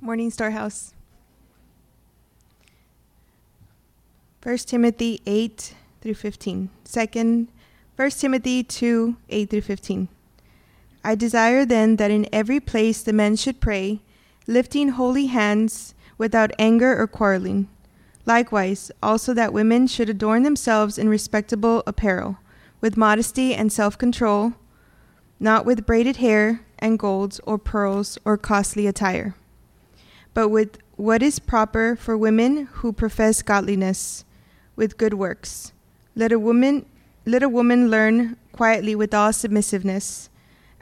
Morning, Storehouse. 1 Timothy 8 through 15. Second, 1 Timothy 2 8 through 15. I desire then that in every place the men should pray, lifting holy hands without anger or quarreling. Likewise, also that women should adorn themselves in respectable apparel, with modesty and self control, not with braided hair and golds or pearls or costly attire, but with what is proper for women who profess godliness, with good works. Let a woman let a woman learn quietly with all submissiveness.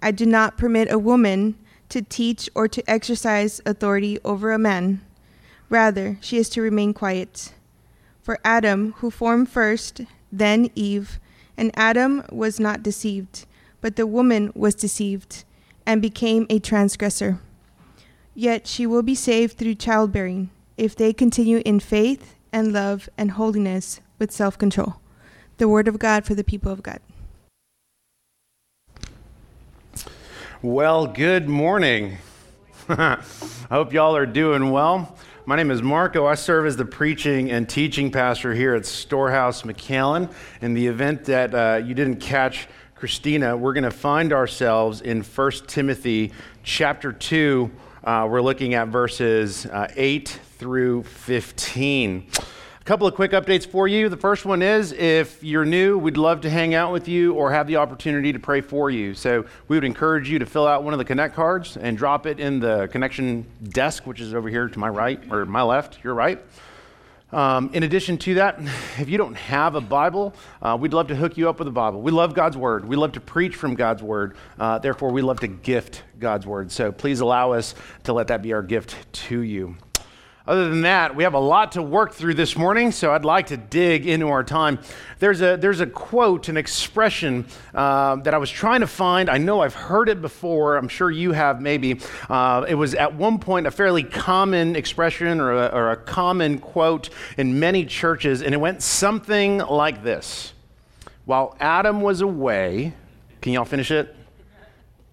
I do not permit a woman to teach or to exercise authority over a man. Rather, she is to remain quiet. For Adam, who formed first, then Eve, and Adam was not deceived, but the woman was deceived and became a transgressor. Yet she will be saved through childbearing if they continue in faith and love and holiness with self control. The word of God for the people of God. Well, good morning. I hope y'all are doing well. My name is Marco. I serve as the preaching and teaching pastor here at Storehouse McAllen. In the event that uh, you didn't catch Christina, we're going to find ourselves in 1 Timothy chapter 2. Uh, we're looking at verses uh, 8 through 15 A couple of quick updates for you. The first one is if you're new, we'd love to hang out with you or have the opportunity to pray for you. So we would encourage you to fill out one of the Connect cards and drop it in the connection desk, which is over here to my right or my left, your right. Um, in addition to that, if you don't have a Bible, uh, we'd love to hook you up with a Bible. We love God's Word. We love to preach from God's Word. Uh, therefore, we love to gift God's Word. So please allow us to let that be our gift to you. Other than that, we have a lot to work through this morning, so I'd like to dig into our time. There's a, there's a quote, an expression uh, that I was trying to find. I know I've heard it before. I'm sure you have maybe. Uh, it was at one point a fairly common expression or a, or a common quote in many churches, and it went something like this While Adam was away, can y'all finish it?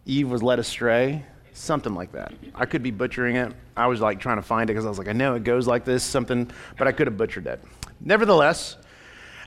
Eve was led astray. Something like that. I could be butchering it. I was like trying to find it because I was like, I know it goes like this, something, but I could have butchered it. Nevertheless,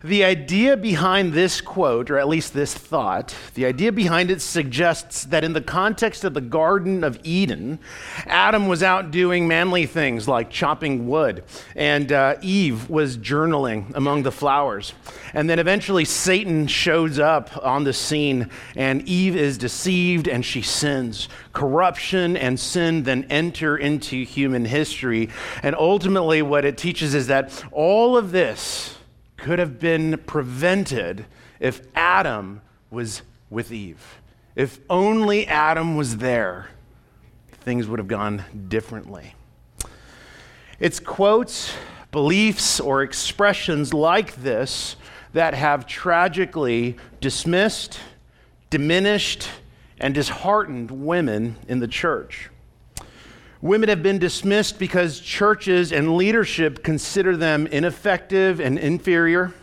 the idea behind this quote, or at least this thought, the idea behind it suggests that in the context of the Garden of Eden, Adam was out doing manly things like chopping wood, and uh, Eve was journaling among the flowers. And then eventually Satan shows up on the scene, and Eve is deceived and she sins. Corruption and sin then enter into human history. And ultimately, what it teaches is that all of this, could have been prevented if Adam was with Eve. If only Adam was there, things would have gone differently. It's quotes, beliefs, or expressions like this that have tragically dismissed, diminished, and disheartened women in the church. Women have been dismissed because churches and leadership consider them ineffective and inferior.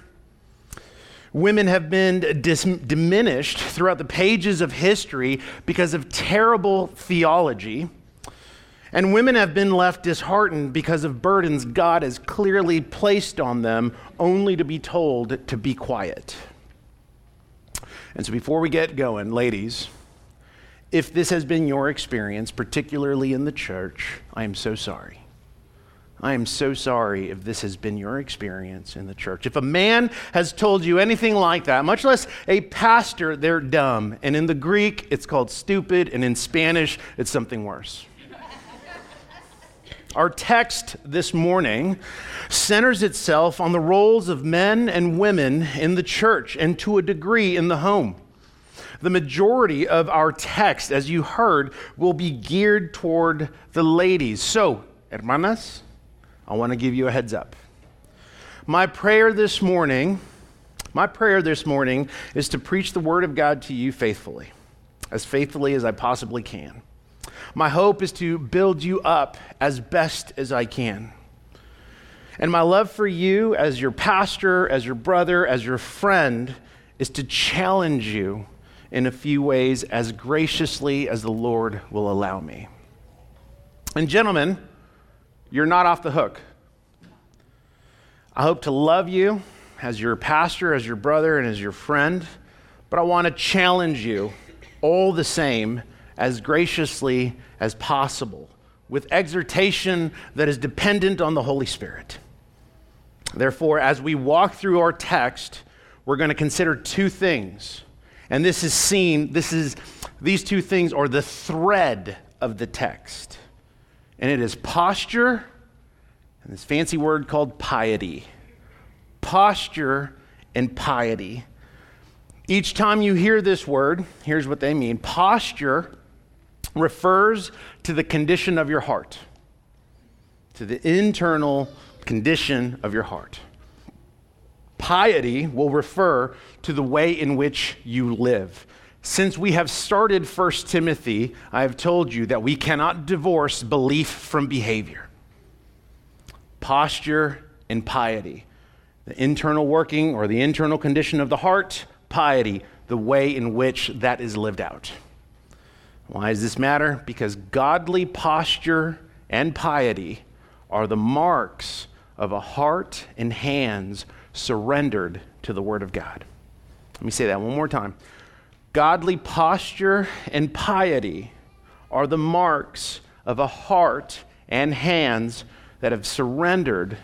Women have been dis- diminished throughout the pages of history because of terrible theology. And women have been left disheartened because of burdens God has clearly placed on them, only to be told to be quiet. And so, before we get going, ladies, if this has been your experience, particularly in the church, I am so sorry. I am so sorry if this has been your experience in the church. If a man has told you anything like that, much less a pastor, they're dumb. And in the Greek, it's called stupid, and in Spanish, it's something worse. Our text this morning centers itself on the roles of men and women in the church and to a degree in the home the majority of our text, as you heard, will be geared toward the ladies. So, hermanas, I want to give you a heads up. My prayer this morning, my prayer this morning is to preach the word of God to you faithfully, as faithfully as I possibly can. My hope is to build you up as best as I can. And my love for you as your pastor, as your brother, as your friend is to challenge you in a few ways as graciously as the Lord will allow me. And, gentlemen, you're not off the hook. I hope to love you as your pastor, as your brother, and as your friend, but I want to challenge you all the same as graciously as possible with exhortation that is dependent on the Holy Spirit. Therefore, as we walk through our text, we're going to consider two things. And this is seen, this is, these two things are the thread of the text. And it is posture and this fancy word called piety. Posture and piety. Each time you hear this word, here's what they mean posture refers to the condition of your heart, to the internal condition of your heart. Piety will refer to the way in which you live. Since we have started 1 Timothy, I have told you that we cannot divorce belief from behavior. Posture and piety. The internal working or the internal condition of the heart, piety, the way in which that is lived out. Why does this matter? Because godly posture and piety are the marks of a heart and hands surrendered to the Word of God. Let me say that one more time. Godly posture and piety are the marks of a heart and hands that have surrendered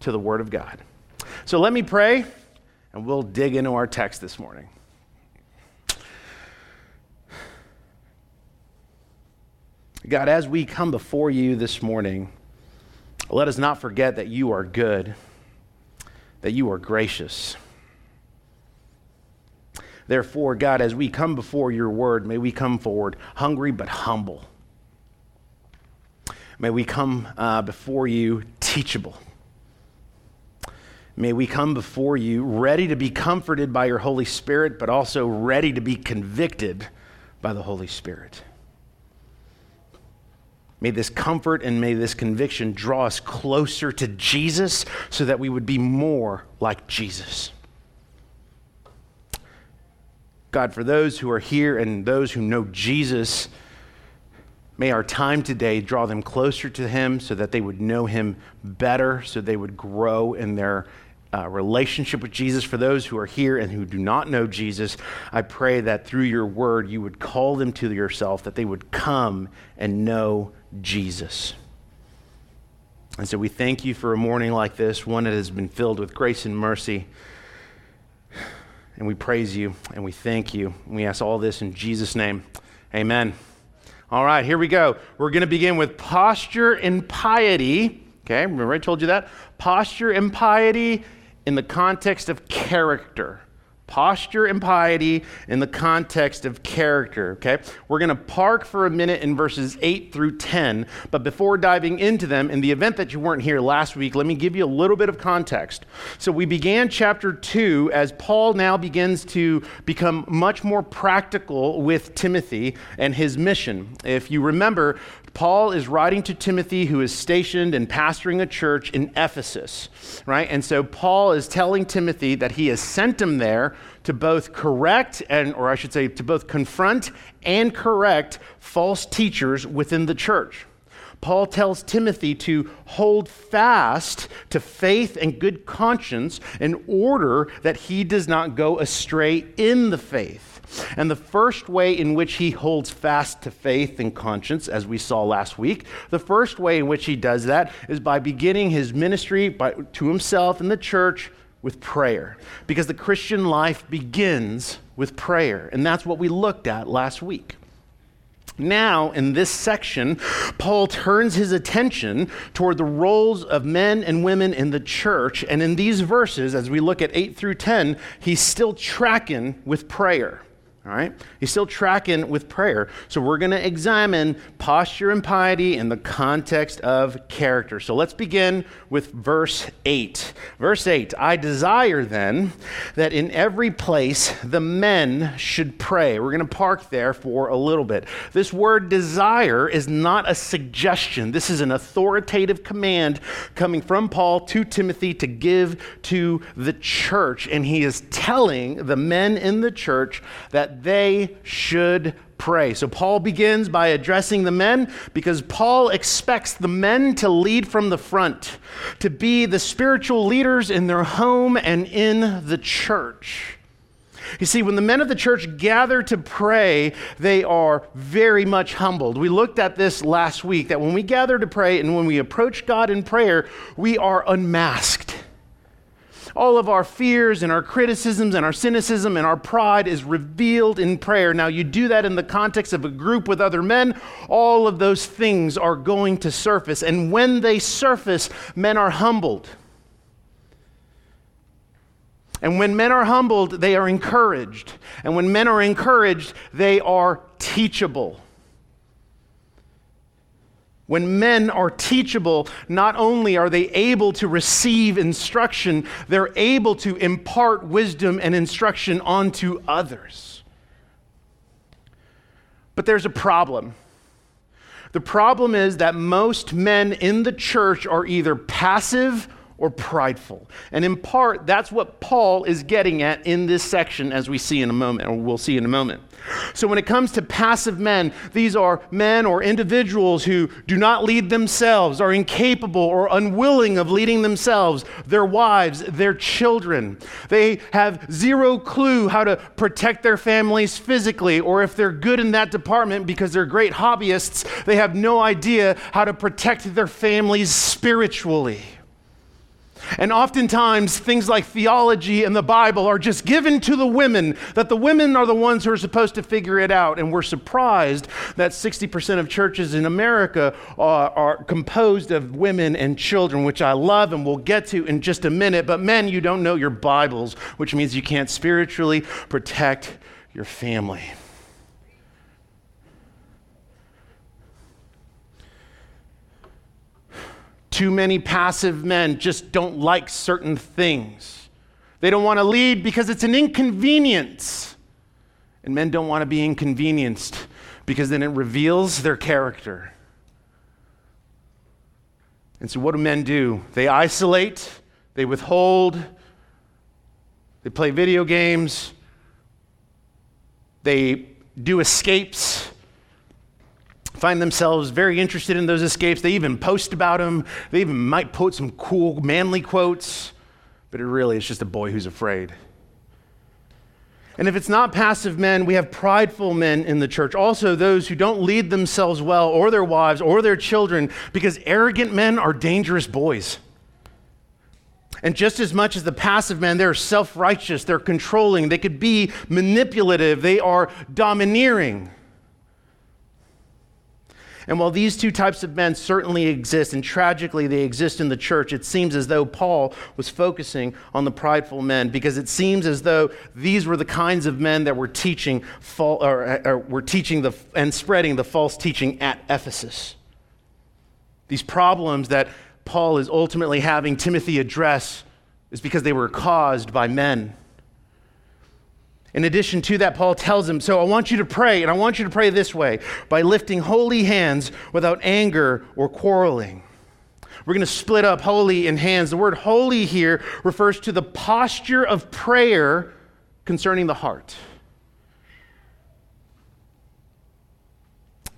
to the Word of God. So let me pray, and we'll dig into our text this morning. God, as we come before you this morning, let us not forget that you are good, that you are gracious. Therefore, God, as we come before your word, may we come forward hungry but humble. May we come uh, before you teachable. May we come before you ready to be comforted by your Holy Spirit, but also ready to be convicted by the Holy Spirit. May this comfort and may this conviction draw us closer to Jesus so that we would be more like Jesus. God, for those who are here and those who know Jesus, may our time today draw them closer to Him so that they would know Him better, so they would grow in their uh, relationship with Jesus. For those who are here and who do not know Jesus, I pray that through your word you would call them to yourself, that they would come and know Jesus. And so we thank you for a morning like this, one that has been filled with grace and mercy. And we praise you and we thank you. And we ask all this in Jesus' name. Amen. All right, here we go. We're going to begin with posture and piety. Okay, remember I told you that? Posture and piety in the context of character posture and piety in the context of character, okay? We're going to park for a minute in verses 8 through 10, but before diving into them, in the event that you weren't here last week, let me give you a little bit of context. So we began chapter 2 as Paul now begins to become much more practical with Timothy and his mission. If you remember, Paul is writing to Timothy, who is stationed and pastoring a church in Ephesus, right? And so Paul is telling Timothy that he has sent him there to both correct and, or I should say, to both confront and correct false teachers within the church. Paul tells Timothy to hold fast to faith and good conscience in order that he does not go astray in the faith. And the first way in which he holds fast to faith and conscience, as we saw last week, the first way in which he does that is by beginning his ministry by, to himself and the church with prayer. Because the Christian life begins with prayer. And that's what we looked at last week. Now, in this section, Paul turns his attention toward the roles of men and women in the church. And in these verses, as we look at 8 through 10, he's still tracking with prayer. All right? He's still tracking with prayer. So we're going to examine posture and piety in the context of character. So let's begin with verse 8. Verse 8 I desire then that in every place the men should pray. We're going to park there for a little bit. This word desire is not a suggestion, this is an authoritative command coming from Paul to Timothy to give to the church. And he is telling the men in the church that they should pray. So Paul begins by addressing the men because Paul expects the men to lead from the front, to be the spiritual leaders in their home and in the church. You see, when the men of the church gather to pray, they are very much humbled. We looked at this last week that when we gather to pray and when we approach God in prayer, we are unmasked all of our fears and our criticisms and our cynicism and our pride is revealed in prayer. Now, you do that in the context of a group with other men, all of those things are going to surface. And when they surface, men are humbled. And when men are humbled, they are encouraged. And when men are encouraged, they are teachable. When men are teachable, not only are they able to receive instruction, they're able to impart wisdom and instruction onto others. But there's a problem. The problem is that most men in the church are either passive or prideful. And in part, that's what Paul is getting at in this section, as we see in a moment, or we'll see in a moment. So, when it comes to passive men, these are men or individuals who do not lead themselves, are incapable or unwilling of leading themselves, their wives, their children. They have zero clue how to protect their families physically, or if they're good in that department because they're great hobbyists, they have no idea how to protect their families spiritually. And oftentimes, things like theology and the Bible are just given to the women, that the women are the ones who are supposed to figure it out. And we're surprised that 60% of churches in America are, are, composed of women and children, which I love and we'll get to in just a minute. But men, you don't know your Bibles, which means you can't spiritually protect your family. Too many passive men just don't like certain things. They don't want to lead because it's an inconvenience. And men don't want to be inconvenienced because then it reveals their character. And so, what do men do? They isolate, they withhold, they play video games, they do escapes, find themselves very interested in those escapes. They even post about them. They even might put some cool, manly quotes, but it really is just a boy who's afraid. And if it's not passive men, we have prideful men in the church. Also, those who don't lead themselves well, or their wives, or their children, because arrogant men are dangerous boys. And just as much as the passive men, they're self righteous, they're controlling, they could be manipulative, they are domineering. And while these two types of men certainly exist, and tragically they exist in the church, it seems as though Paul was focusing on the prideful men because it seems as though these were the kinds of men that were teaching, or, uh, or were teaching the, and spreading the false teaching at Ephesus. These problems that Paul is ultimately having Timothy address is because they were caused by men. In addition to that, Paul tells him, So I want you to pray, and I want you to pray this way by lifting holy hands without anger or quarreling. We're going to split up holy and hands. The word holy here refers to the posture of prayer concerning the heart.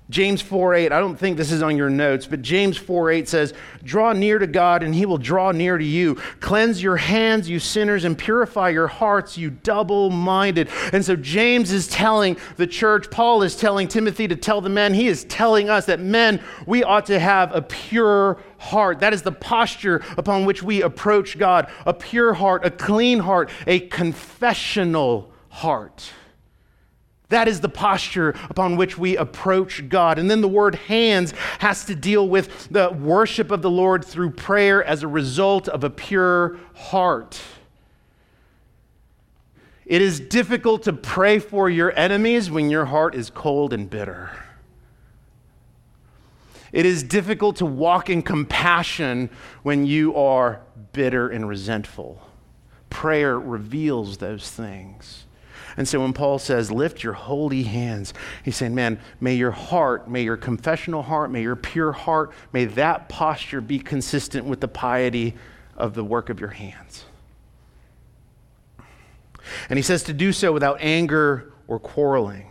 James 4 8, I don't think this is on your notes, but James 4 8 says, Draw near to God, and he will draw near to you. Cleanse your hands, you sinners, and purify your hearts, you double minded. And so James is telling the church, Paul is telling Timothy to tell the men, he is telling us that men, we ought to have a pure heart. That is the posture upon which we approach God a pure heart, a clean heart, a confessional heart. That is the posture upon which we approach God. And then the word hands has to deal with the worship of the Lord through prayer as a result of a pure heart. It is difficult to pray for your enemies when your heart is cold and bitter. It is difficult to walk in compassion when you are bitter and resentful. Prayer reveals those things. And so when Paul says, lift your holy hands, he's saying, man, may your heart, may your confessional heart, may your pure heart, may that posture be consistent with the piety of the work of your hands. And he says to do so without anger or quarreling.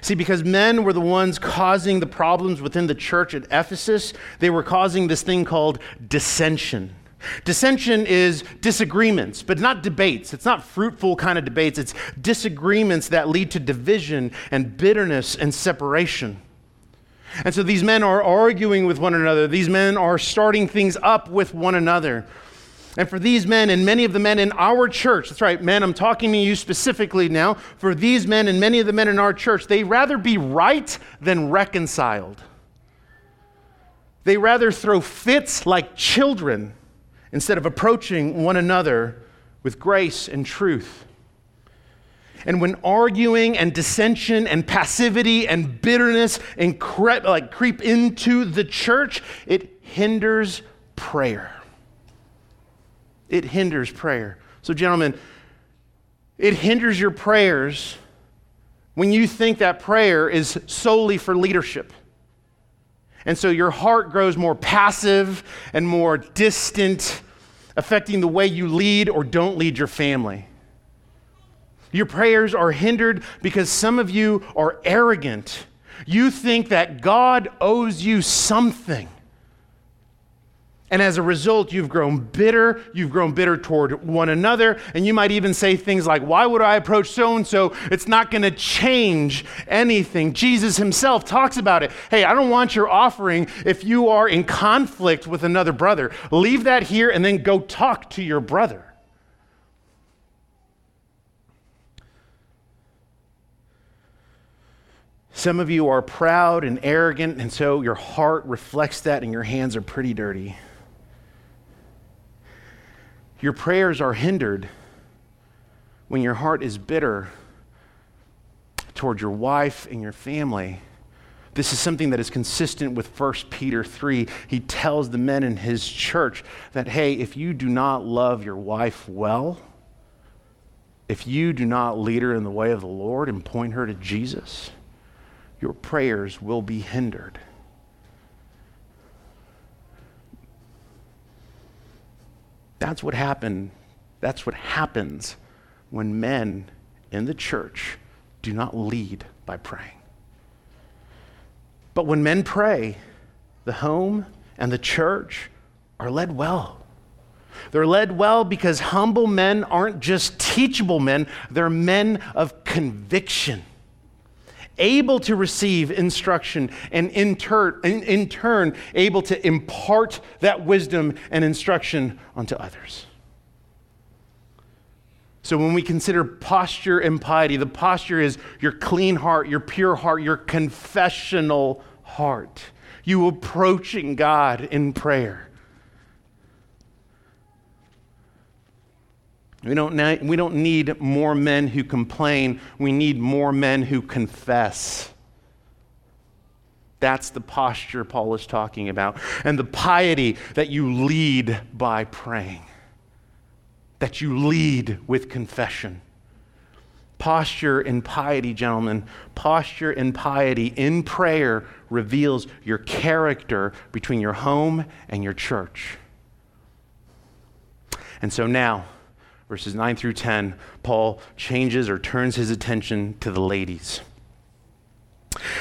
See, because men were the ones causing the problems within the church at Ephesus, they were causing this thing called dissension. Dissension is disagreements, but not debates. It's not fruitful kind of debates. It's disagreements that lead to division and bitterness and separation. And so these men are arguing with one another. These men are starting things up with one another. And for these men and many of the men in our church, that's right, men, I'm talking to you specifically now. For these men and many of the men in our church, they rather be right than reconciled. They rather throw fits like children instead of approaching one another with grace and truth. And when arguing and dissension and passivity and bitterness and cre- like creep into the church, it hinders prayer it hinders prayer. So, gentlemen, it hinders your prayers when you think that prayer is solely for leadership. And so your heart grows more passive and more distant, affecting the way you lead or don't lead your family. Your prayers are hindered because some of you are arrogant. You think that God owes you something. And as a result, you've grown bitter. You've grown bitter toward one another. And you might even say things like, Why would I approach so and so? It's not going to change anything. Jesus himself talks about it. Hey, I don't want your offering if you are in conflict with another brother. Leave that here and then go talk to your brother. Some of you are proud and arrogant, and so your heart reflects that, and your hands are pretty dirty your prayers are hindered when your heart is bitter toward your wife and your family. This is something that is consistent with 1 Peter 3. He tells the men in his church that, hey, if you do not love your wife well, if you do not lead her in the way of the Lord and point her to Jesus, your prayers will be hindered. That's what happened. That's what happens when men in the church do not lead by praying. But when men pray, the home and the church are led well. They're led well because humble men aren't just teachable men, they're men of conviction able to receive instruction and in, tur- in, in turn able to impart that wisdom and instruction unto others. So, when we consider posture and piety, the posture is your clean heart, your pure heart, your confessional heart, you approaching God in prayer. We don't, ne- we don't need more men who complain. We need more men who confess. That's the posture Paul is talking about. And the piety that you lead by praying, that you lead with confession. Posture and piety, gentlemen, posture and piety in prayer reveals your character between your home and your church. And so now, verses 9 through 10, Paul changes or turns his attention to the ladies.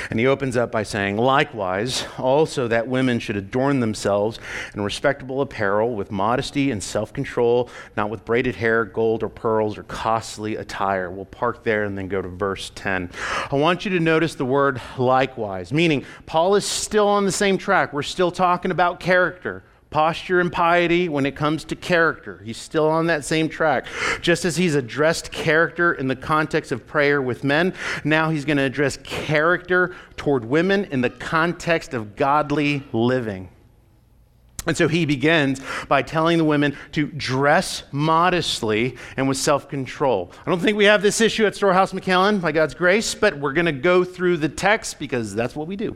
And he opens up by saying, Likewise, also that women should adorn themselves in respectable apparel with modesty and self control, not with braided hair, gold or pearls, or costly attire. We'll park there and then go to verse 10. I want you to notice the word likewise, meaning Paul is still on the same track. We're still talking about character posture and piety when it comes to character. He's still on that same track. Just as he's addressed character in the context of prayer with men, now he's going to address character toward women in the context of godly living. And so he begins by telling the women to dress modestly and with self control. I don't think we have this issue at Storehouse McAllen by God's grace, but we're going to go through the text because that's what we do.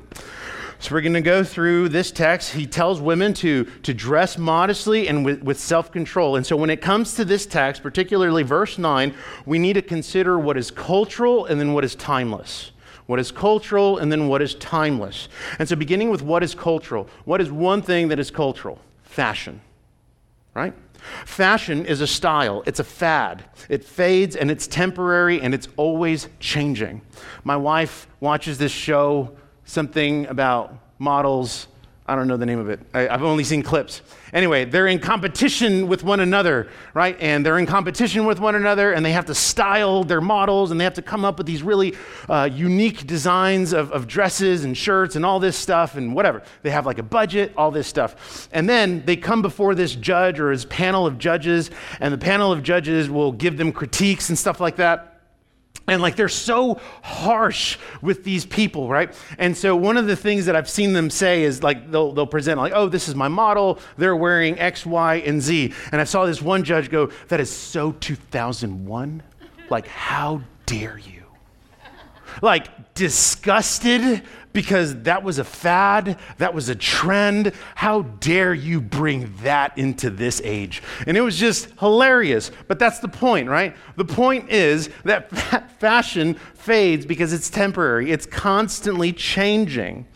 So we're going to go through this text. He tells women to, to dress modestly and with, with self control. And so when it comes to this text, particularly verse 9, we need to consider what is cultural and then what is timeless. What is cultural and then what is timeless. And so beginning with what is cultural, what is one thing that is cultural? Fashion. right? Fashion is a style, it's a fad. It fades and it's temporary and it's always changing. My wife watches this show, something about models I don't know the name of it. I, have only seen clips. Anyway, they're in competition with one another, right? And they're in competition with one another, and they have to style their models, and they have to come up with these really uh, unique designs of, of dresses and shirts and all this stuff and whatever. They have like a budget, all this stuff. And then they come before this judge or his panel of judges, and the panel of judges will give them critiques and stuff like that. And like they're so harsh with these people, right? And so one of the things that I've seen them say is like they'll, they'll present like, oh, this is my model. They're wearing X, Y, and Z. And I saw this one judge go, that is so 2001. Like, how dare you? Like, disgusted because that was a fad, that was a trend. How dare you bring that into this age? And it was just hilarious. But that's the point, right? The point is that fashion fades because it's temporary, it's constantly changing.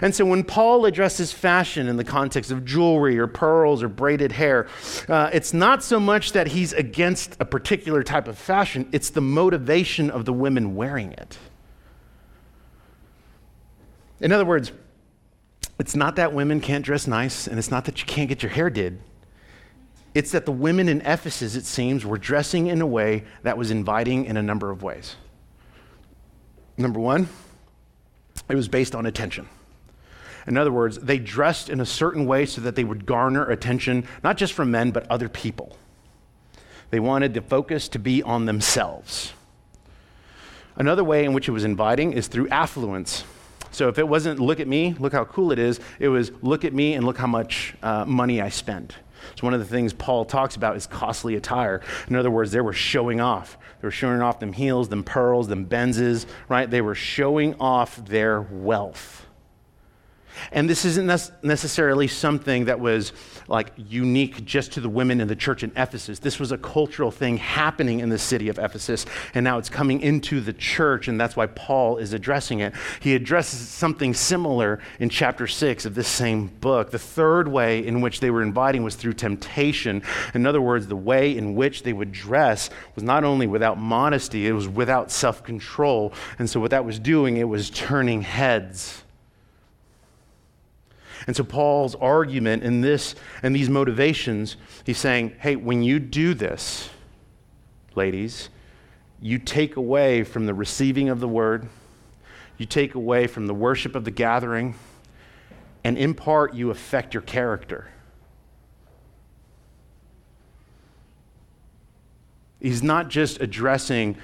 And so when Paul addresses fashion in the context of jewelry or pearls or braided hair, uh, it's not so much that he's against a particular type of fashion, it's the motivation of the women wearing it. In other words, it's not that women can't dress nice, and it's not that you can't get your hair did. It's that the women in Ephesus, it seems, were dressing in a way that was inviting in a number of ways. Number one, it was based on attention. In other words, they dressed in a certain way so that they would garner attention, not just from men, but other people. They wanted the focus to be on themselves. Another way in which it was inviting is through affluence. So if it wasn't look at me, look how cool it is, it was look at me and look how much uh, money I spend. So one of the things Paul talks about is costly attire. In other words, they were showing off. They were showing off them heels, them pearls, them Benzes, right? They were showing off their wealth. And this isn't necessarily something that was like unique just to the women in the church in Ephesus. This was a cultural thing happening in the city of Ephesus, and now it's coming into the church, and that's why Paul is addressing it. He addresses something similar in chapter 6 of this same book. The third way in which they were inviting was through temptation. In other words, the way in which they would dress was not only without modesty, it was without self control. And so, what that was doing, it was turning heads. And so Paul's argument in this and these motivations, he's saying, hey, when you do this, ladies, you take away from the receiving of the word, you take away from the worship of the gathering, and in part, you affect your character. He's not just addressing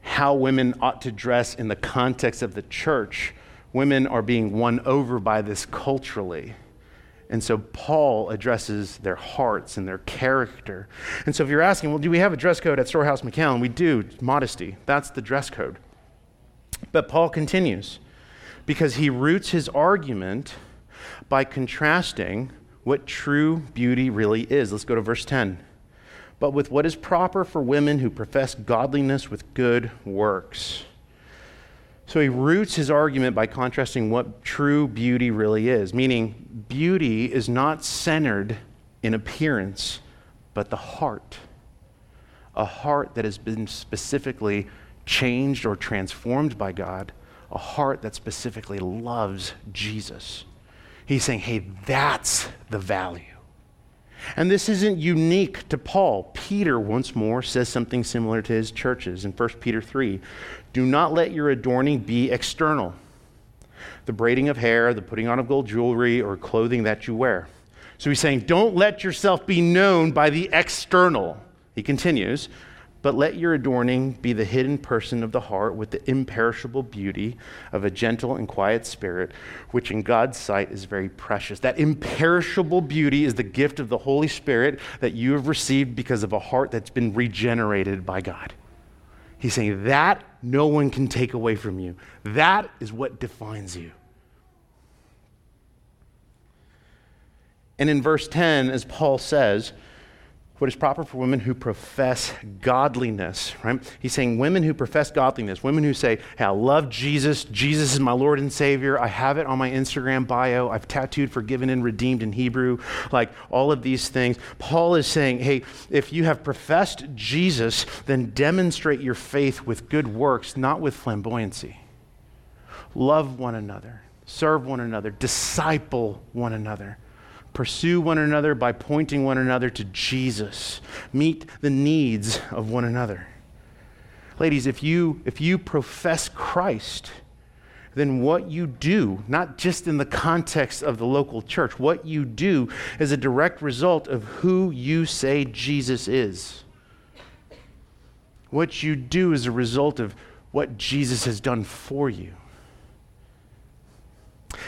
how women ought to dress in the context of the church, women are being won over by this culturally. And so Paul addresses their hearts and their character. And so if you're asking, well, do we have a dress code at Storehouse McAllen? We do, modesty. That's the dress code. But Paul continues because he roots his argument by contrasting what true beauty really is. Let's go to verse 10. But with what is proper for women who profess godliness with good works. So he roots his argument by contrasting what true beauty really is, meaning beauty is not centered in appearance, but the heart. A heart that has been specifically changed or transformed by God, a heart that specifically loves Jesus. He's saying, hey, that's the value. And this isn't unique to Paul. Peter, once more, says something similar to his churches in 1 Peter 3. Do not let your adorning be external the braiding of hair, the putting on of gold jewelry, or clothing that you wear. So he's saying, don't let yourself be known by the external. He continues, but let your adorning be the hidden person of the heart with the imperishable beauty of a gentle and quiet spirit, which in God's sight is very precious. That imperishable beauty is the gift of the Holy Spirit that you have received because of a heart that's been regenerated by God. He's saying that no one can take away from you. That is what defines you. And in verse 10, as Paul says, what is proper for women who profess godliness, right? He's saying women who profess godliness, women who say, hey, I love Jesus, Jesus is my Lord and Savior, I have it on my Instagram bio, I've tattooed forgiven and redeemed in Hebrew, like all of these things. Paul is saying, hey, if you have professed Jesus, then demonstrate your faith with good works, not with flamboyancy. Love one another, serve one another, disciple one another pursue one another by pointing one another to Jesus, meet the needs of one another. Ladies, if you, if you profess Christ, then what you do, not just in the context of the local church, what you do is a direct result of who you say Jesus is. What you do is a result of what Jesus has done for you.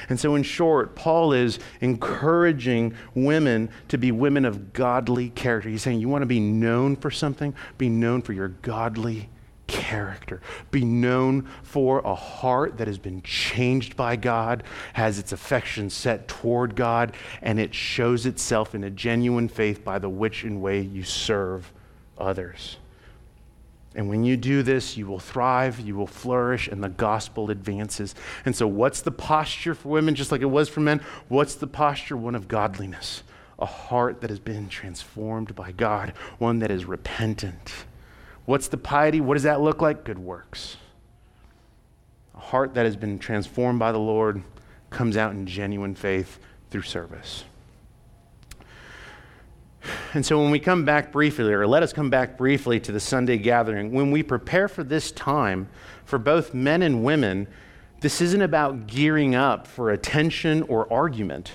And so, in short, Paul is encouraging women to be women of godly character. He's saying, You want to be known for something? Be known for your godly character. Be known for a heart that has been changed by God, has its affection set toward God, and it shows itself in a genuine faith by the which and way you serve others. And when you do this, you will thrive, you will flourish, and the gospel advances. And so, what's the posture for women, just like it was for men? What's the posture? One of godliness, a heart that has been transformed by God, one that is repentant. What's the piety? What does that look like? Good works. A heart that has been transformed by the Lord comes out in genuine faith through service. And so when we come back briefly, or let us come back briefly to the Sunday gathering, when we prepare for this time, for both men and women, this isn't about gearing up for attention or argument,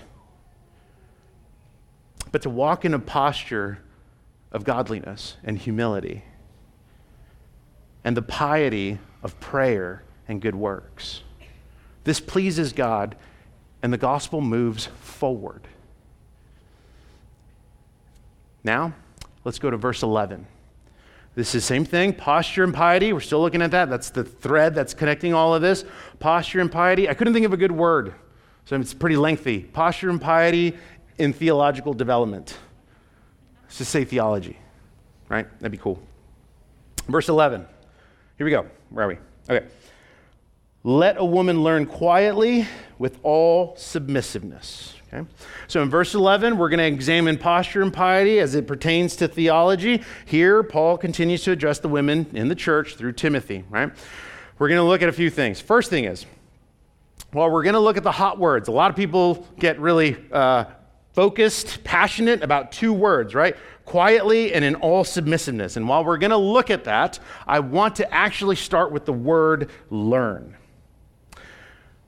but to walk in a posture of godliness and humility and the piety of prayer and good works. This pleases God, and the gospel moves forward. Now, let's go to verse 11. This is the same thing, posture and piety. We're still looking at that. That's the thread that's connecting all of this. Posture and piety. I couldn't think of a good word, so it's pretty lengthy. Posture and piety in theological development. Let's just say theology, right? That'd be cool. Verse 11. Here we go. Where are we? Okay. Let a woman learn quietly with all submissiveness. Okay? So in verse 11, we're going to examine posture and piety as it pertains to theology. Here, Paul continues to address the women in the church through Timothy, right? We're going to look at a few things. First thing is, well, we're going to look at the hot words. A lot of people get really uh, focused, passionate about two words, right? Quietly and in all submissiveness. And while we're going to look at that, I want to actually start with the word learn.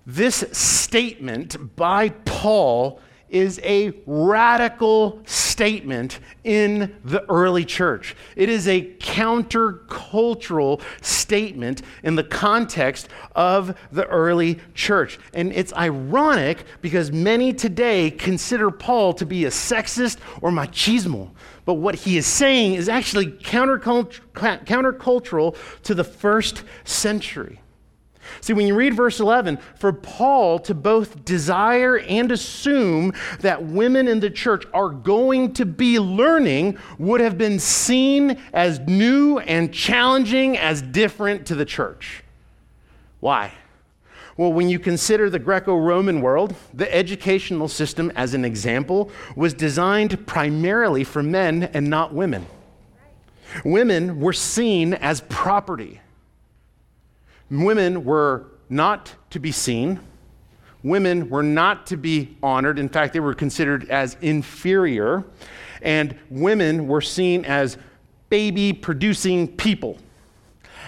This statement by Paul is a radical statement in the early church. It is a countercultural statement in the context of the early church. And it's ironic because many today consider Paul to be a sexist or machismo. But what he is saying is actually countercultural to the first century. See, when you read verse 11, for Paul to both desire and assume that women in the church are going to be learning would have been seen as new and challenging, as different to the church. Why? Well, when you consider the Greco Roman world, the educational system, as an example, was designed primarily for men and not women. Women were seen as property. Women were not to be seen. Women were not to be honored. In fact, they were considered as inferior. And women were seen as baby producing people.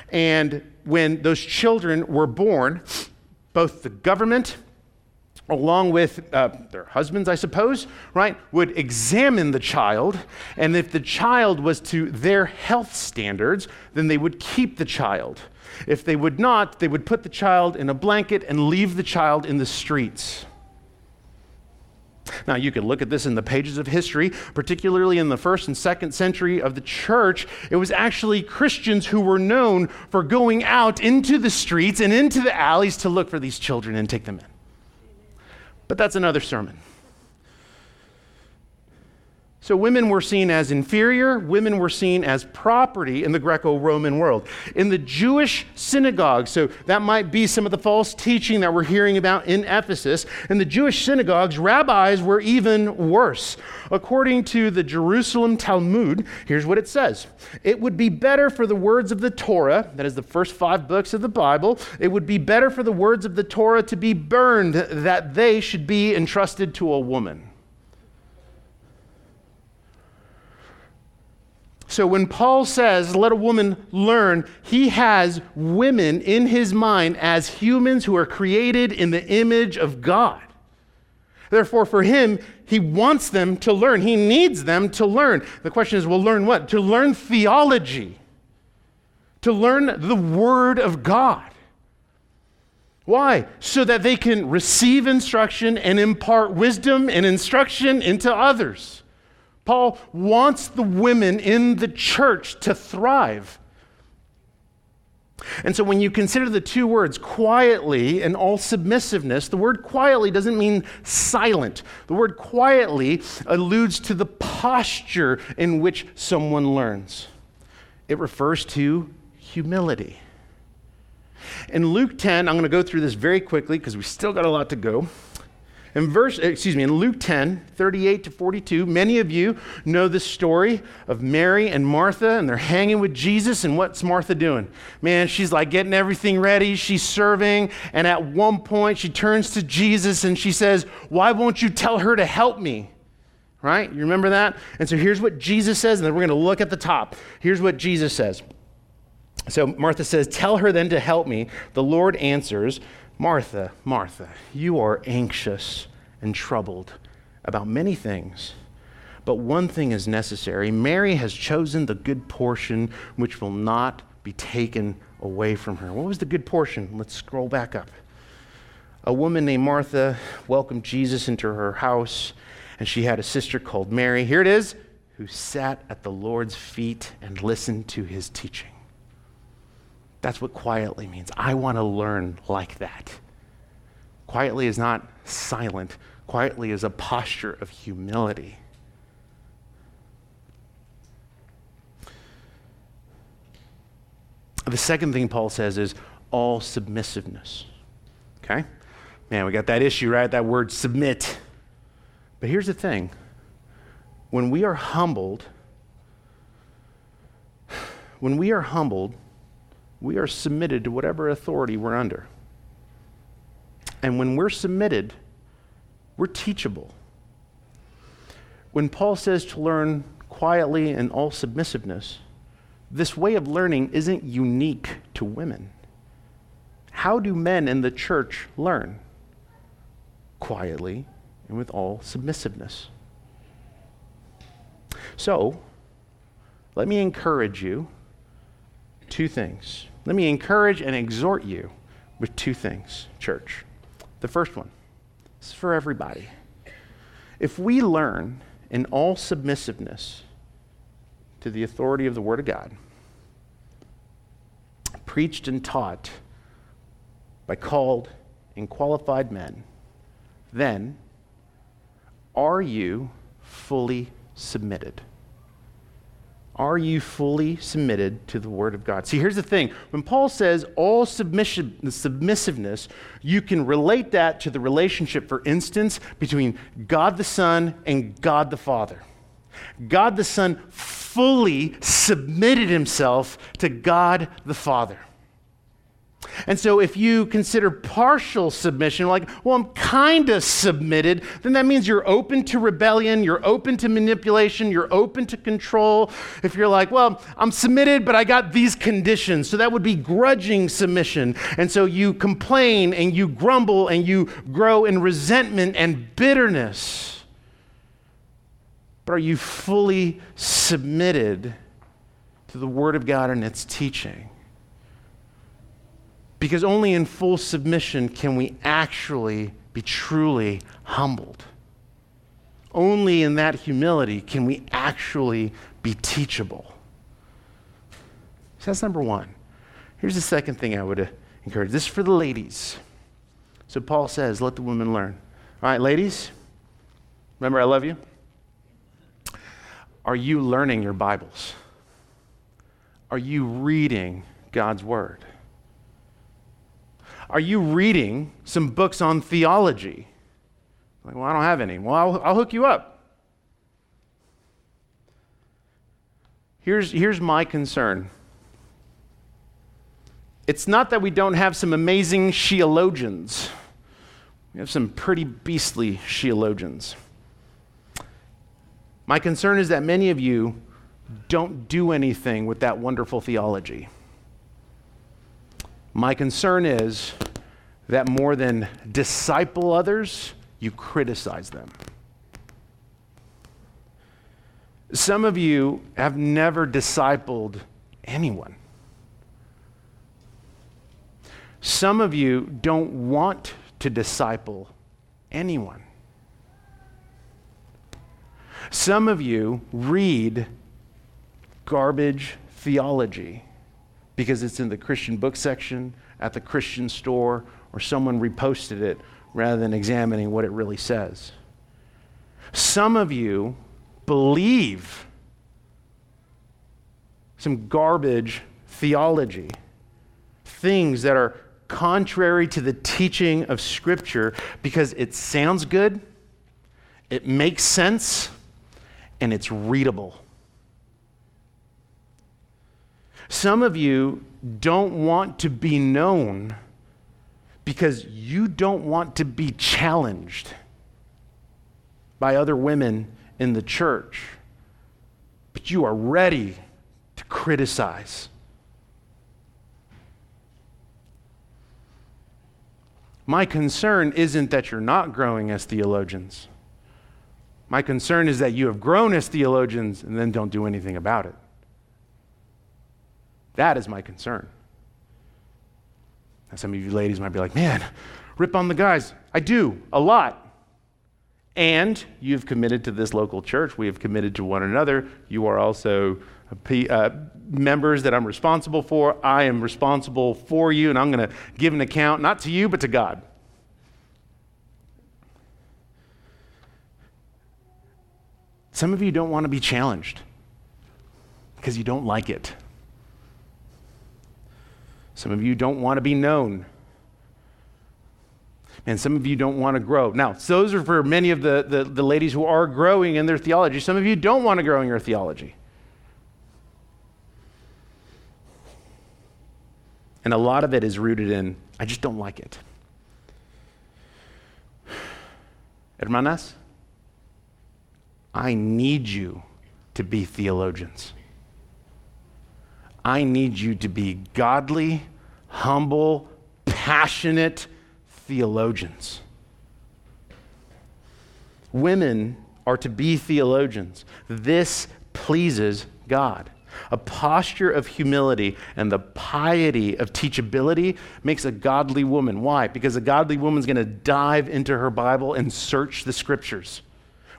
And when those children were born, both the government, along with uh, their husbands, I suppose, right, would examine the child. And if the child was to their health standards, then they would keep the child. If they would not, they would put the child in a blanket and leave the child in the streets. Now, you could look at this in the pages of history, particularly in the first and second century of the church. It was actually Christians who were known for going out into the streets and into the alleys to look for these children and take them in. But that's another sermon. So women were seen as inferior, women were seen as property in the Greco Roman world. In the Jewish synagogues, so that might be some of the false teaching that we're hearing about in Ephesus, in the Jewish synagogues, rabbis were even worse. According to the Jerusalem Talmud, here's what it says It would be better for the words of the Torah, that is the first five books of the Bible, it would be better for the words of the Torah to be burned that they should be entrusted to a woman. So when Paul says, let a woman learn, he has women in his mind as humans who are created in the image of God. Therefore, for him, he wants them to learn. He needs them to learn. The question is, well, learn what? To learn theology, to learn the Word of God. Why? So that they can receive instruction and impart wisdom and instruction into others. Paul wants the women in the church to thrive. And so when you consider the two words, quietly and all submissiveness, the word quietly doesn't mean silent. The word quietly alludes to the posture in which someone learns, it refers to humility. In Luke 10, I'm going to go through this very quickly because we still got a lot to go. In verse, excuse me, in Luke 10, 38 to 42, many of you know the story of Mary and Martha, and they're hanging with Jesus. And what's Martha doing? Man, she's like getting everything ready. She's serving. And at one point, she turns to Jesus and she says, Why won't you tell her to help me? Right? You remember that? And so here's what Jesus says, and then we're going to look at the top. Here's what Jesus says. So Martha says, Tell her then to help me. The Lord answers, Martha, Martha, you are anxious and troubled about many things, but one thing is necessary. Mary has chosen the good portion which will not be taken away from her. What was the good portion? Let's scroll back up. A woman named Martha welcomed Jesus into her house, and she had a sister called Mary. Here it is, who sat at the Lord's feet and listened to his teaching. That's what quietly means. I want to learn like that. Quietly is not silent, quietly is a posture of humility. The second thing Paul says is all submissiveness. Okay? Man, we got that issue, right? That word submit. But here's the thing when we are humbled, when we are humbled, we are submitted to whatever authority we're under. And when we're submitted, we're teachable. When Paul says to learn quietly and all submissiveness, this way of learning isn't unique to women. How do men in the church learn? Quietly and with all submissiveness. So, let me encourage you two things. Let me encourage and exhort you with two things, church. The first one is for everybody. If we learn in all submissiveness to the authority of the Word of God, preached and taught by called and qualified men, then are you fully submitted? Are you fully submitted to the Word of God? See, here's the thing. When Paul says all submission, submissiveness, you can relate that to the relationship, for instance, between God the Son and God the Father. God the Son fully submitted himself to God the Father. And so, if you consider partial submission, like, well, I'm kind of submitted, then that means you're open to rebellion, you're open to manipulation, you're open to control. If you're like, well, I'm submitted, but I got these conditions, so that would be grudging submission. And so you complain and you grumble and you grow in resentment and bitterness. But are you fully submitted to the Word of God and its teaching? Because only in full submission can we actually be truly humbled. Only in that humility can we actually be teachable. So that's number one. Here's the second thing I would uh, encourage this is for the ladies. So Paul says, let the women learn. All right, ladies, remember I love you? Are you learning your Bibles? Are you reading God's Word? Are you reading some books on theology? Like, well, I don't have any. Well, I'll, I'll hook you up. Here's, here's my concern it's not that we don't have some amazing theologians, we have some pretty beastly theologians. My concern is that many of you don't do anything with that wonderful theology. My concern is that more than disciple others, you criticize them. Some of you have never discipled anyone. Some of you don't want to disciple anyone. Some of you read garbage theology because it's in the Christian book section at the Christian store or someone reposted it rather than examining what it really says. Some of you believe some garbage theology, things that are contrary to the teaching of Scripture because it sounds good, it makes sense, and it's readable. Some of you don't want to be known because you don't want to be challenged by other women in the church, but you are ready to criticize. My concern isn't that you're not growing as theologians. My concern is that you have grown as theologians and then don't do anything about it. That is my concern. Now, some of you ladies might be like, man, rip on the guys. I do, a lot. And you've committed to this local church. We have committed to one another. You are also uh, members that I'm responsible for. I am responsible for you, and I'm going to give an account, not to you, but to God. Some of you don't want to be challenged because you don't like it. Some of you don't want to be known. And some of you don't want to grow. Now, those are for many of the, the, the ladies who are growing in their theology. Some of you don't want to grow in your theology. And a lot of it is rooted in, I just don't like it. Hermanas, I need you to be theologians. I need you to be godly, humble, passionate theologians. Women are to be theologians. This pleases God. A posture of humility and the piety of teachability makes a godly woman. Why? Because a godly woman's going to dive into her Bible and search the scriptures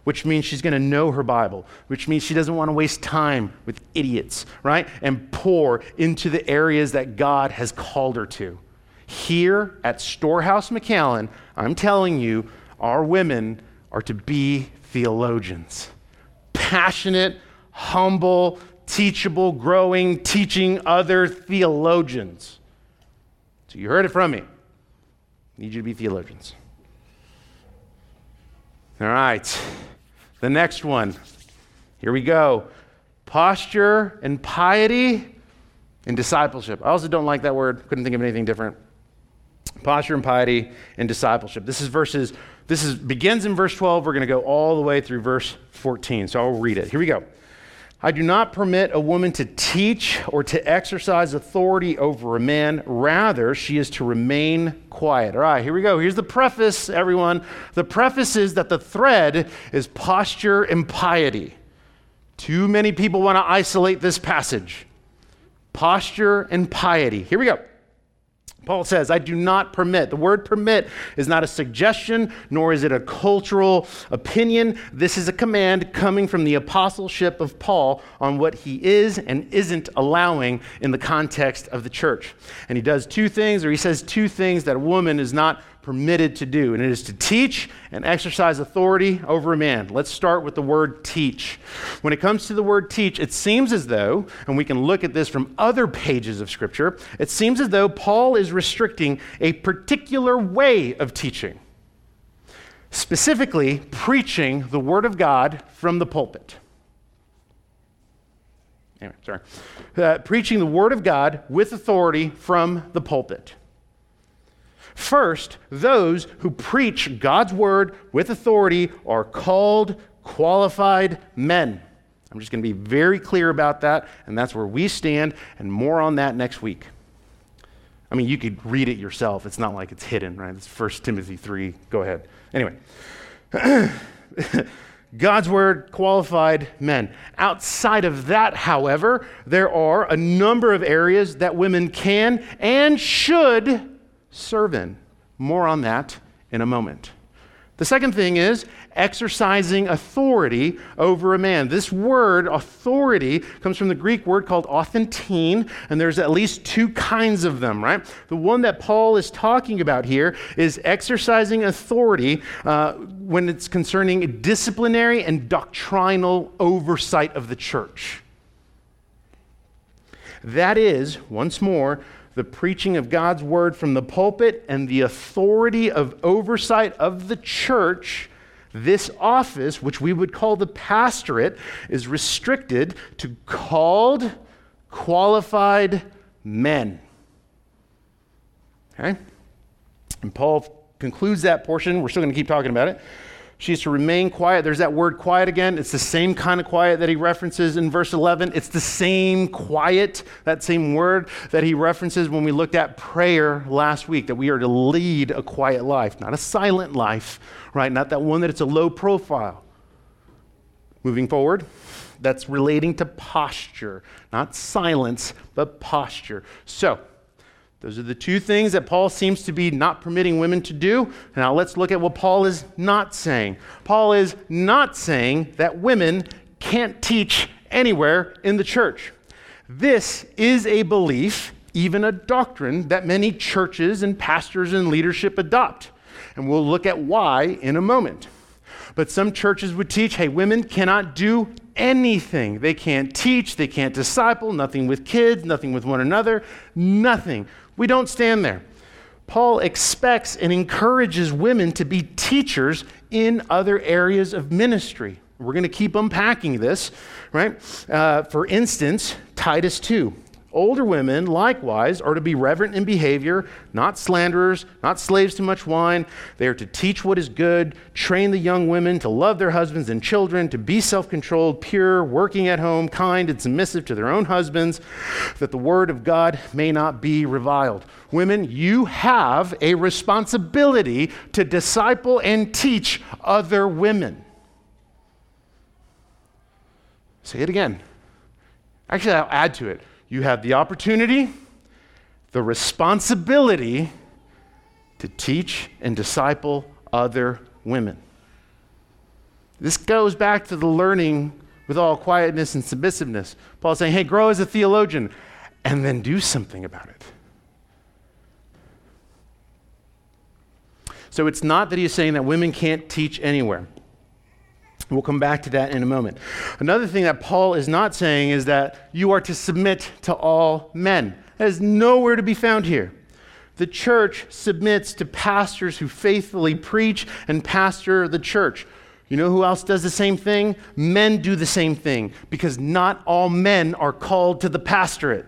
which means she's going to know her Bible, which means she doesn't want to waste time with idiots, right? And pour into the areas that God has called her to. Here at Storehouse McAllen, I'm telling you, our women are to be theologians. Passionate, humble, teachable, growing, teaching other theologians. So you heard it from me. Need you to be theologians. All right. The next one. Here we go. Posture and piety and discipleship. I also don't like that word. Couldn't think of anything different. Posture and piety and discipleship. This is verses, this is begins in verse 12. We're going to go all the way through verse 14. So I'll read it. Here we go. I do not permit a woman to teach or to exercise authority over a man. Rather, she is to remain quiet. All right, here we go. Here's the preface, everyone. The preface is that the thread is posture and piety. Too many people want to isolate this passage. Posture and piety. Here we go. Paul says, I do not permit. The word permit is not a suggestion, nor is it a cultural opinion. This is a command coming from the apostleship of Paul on what he is and isn't allowing in the context of the church. And he does two things, or he says two things that a woman is not permitted to do, and it is to teach and exercise authority over a man. Let's start with the word teach. When it comes to the word teach, it seems as though, and we can look at this from other pages of Scripture, it seems as though Paul is restricting a particular way of teaching, specifically preaching the Word of God from the pulpit. Anyway, sorry. Uh, preaching the Word of God with authority from the pulpit. First, those who preach God's Word with authority are called qualified men. I'm just going to be very clear about that, and that's where we stand, and more on that next week. I mean, you could read it yourself. It's not like it's hidden, right? It's 1 Timothy 3. Go ahead. Anyway. God's word qualified men. Outside of that, however, there are a number of areas that women can and should serve in. More on that in a moment. The second thing is exercising authority over a man. This word, authority, comes from the Greek word called authentein, and there's at least two kinds of them, right? The one that Paul is talking about here is exercising authority uh, when it's concerning disciplinary and doctrinal oversight of the church. That is, once more, the preaching of God's word from the pulpit and the authority of oversight of the church, this office, which we would call the pastorate, is restricted to called, qualified men. Okay? And Paul concludes that portion. We're still going to keep talking about it. She's to remain quiet. There's that word quiet again. It's the same kind of quiet that he references in verse 11. It's the same quiet, that same word that he references when we looked at prayer last week, that we are to lead a quiet life, not a silent life, right? Not that one that it's a low profile. Moving forward, that's relating to posture, not silence, but posture. So, those are the two things that Paul seems to be not permitting women to do. Now let's look at what Paul is not saying. Paul is not saying that women can't teach anywhere in the church. This is a belief, even a doctrine, that many churches and pastors and leadership adopt. And we'll look at why in a moment. But some churches would teach hey, women cannot do anything. They can't teach, they can't disciple, nothing with kids, nothing with one another, nothing. We don't stand there. Paul expects and encourages women to be teachers in other areas of ministry. We're going to keep unpacking this, right? Uh, for instance, Titus 2. Older women, likewise, are to be reverent in behavior, not slanderers, not slaves to much wine. They are to teach what is good, train the young women to love their husbands and children, to be self controlled, pure, working at home, kind, and submissive to their own husbands, that the word of God may not be reviled. Women, you have a responsibility to disciple and teach other women. Say it again. Actually, I'll add to it you have the opportunity, the responsibility to teach and disciple other women. This goes back to the learning with all quietness and submissiveness. Paul's saying, hey, grow as a theologian and then do something about it. So it's not that he's saying that women can't teach anywhere. We'll come back to that in a moment. Another thing that Paul is not saying is that you are to submit to all men. That is nowhere to be found here. The church submits to pastors who faithfully preach and pastor the church. You know who else does the same thing? Men do the same thing because not all men are called to the pastorate.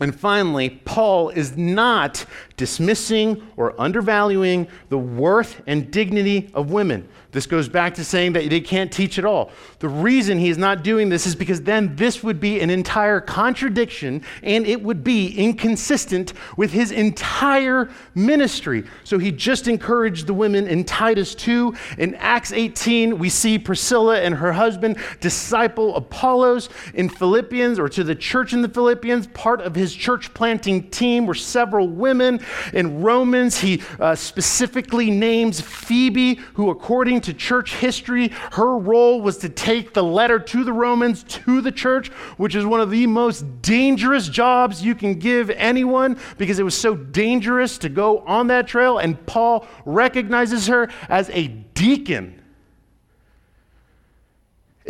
And finally, Paul is not dismissing or undervaluing the worth and dignity of women. This goes back to saying that they can't teach at all. The reason he is not doing this is because then this would be an entire contradiction and it would be inconsistent with his entire ministry. So he just encouraged the women in Titus 2. In Acts 18, we see Priscilla and her husband disciple Apollos. In Philippians, or to the church in the Philippians, part of his his church planting team were several women. In Romans, he uh, specifically names Phoebe, who, according to church history, her role was to take the letter to the Romans to the church, which is one of the most dangerous jobs you can give anyone because it was so dangerous to go on that trail. And Paul recognizes her as a deacon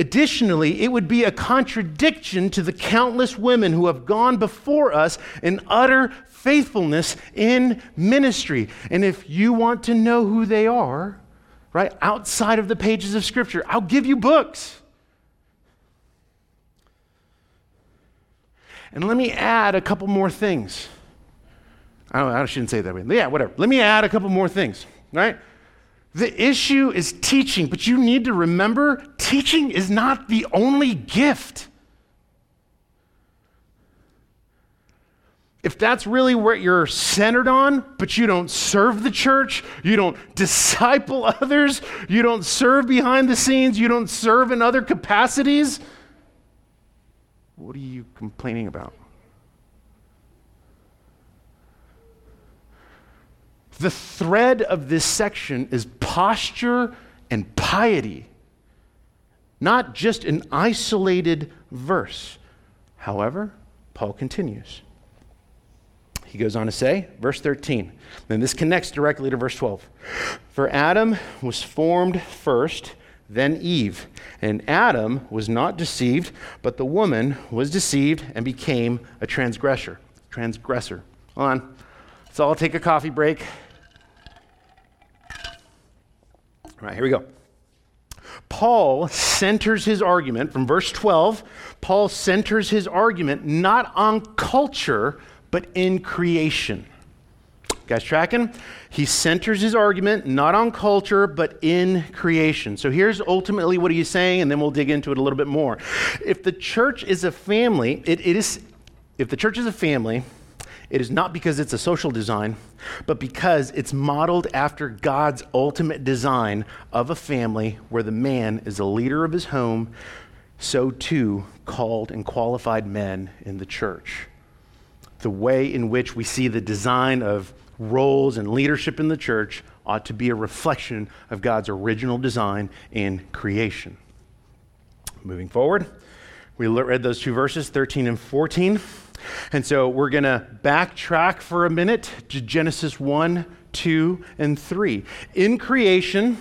Additionally, it would be a contradiction to the countless women who have gone before us in utter faithfulness in ministry. And if you want to know who they are, right, outside of the pages of Scripture, I'll give you books. And let me add a couple more things. I, I shouldn't say that way. Yeah, whatever. Let me add a couple more things, right? The issue is teaching, but you need to remember teaching is not the only gift. If that's really what you're centered on, but you don't serve the church, you don't disciple others, you don't serve behind the scenes, you don't serve in other capacities, what are you complaining about? The thread of this section is posture and piety, not just an isolated verse. However, Paul continues. He goes on to say, verse 13, then this connects directly to verse 12. For Adam was formed first, then Eve. And Adam was not deceived, but the woman was deceived and became a transgressor. Transgressor. Hold on. So I'll take a coffee break. All right, here we go. Paul centers his argument from verse 12. Paul centers his argument not on culture, but in creation. guys tracking? He centers his argument not on culture, but in creation. So here's ultimately what he's saying, and then we'll dig into it a little bit more. If the church is a family, it, it is, if the church is a family, it is not because it's a social design, but because it's modeled after God's ultimate design of a family where the man is the leader of his home, so too called and qualified men in the church. The way in which we see the design of roles and leadership in the church ought to be a reflection of God's original design in creation. Moving forward, we read those two verses, 13 and 14. And so we're going to backtrack for a minute to Genesis 1, 2, and 3. In creation,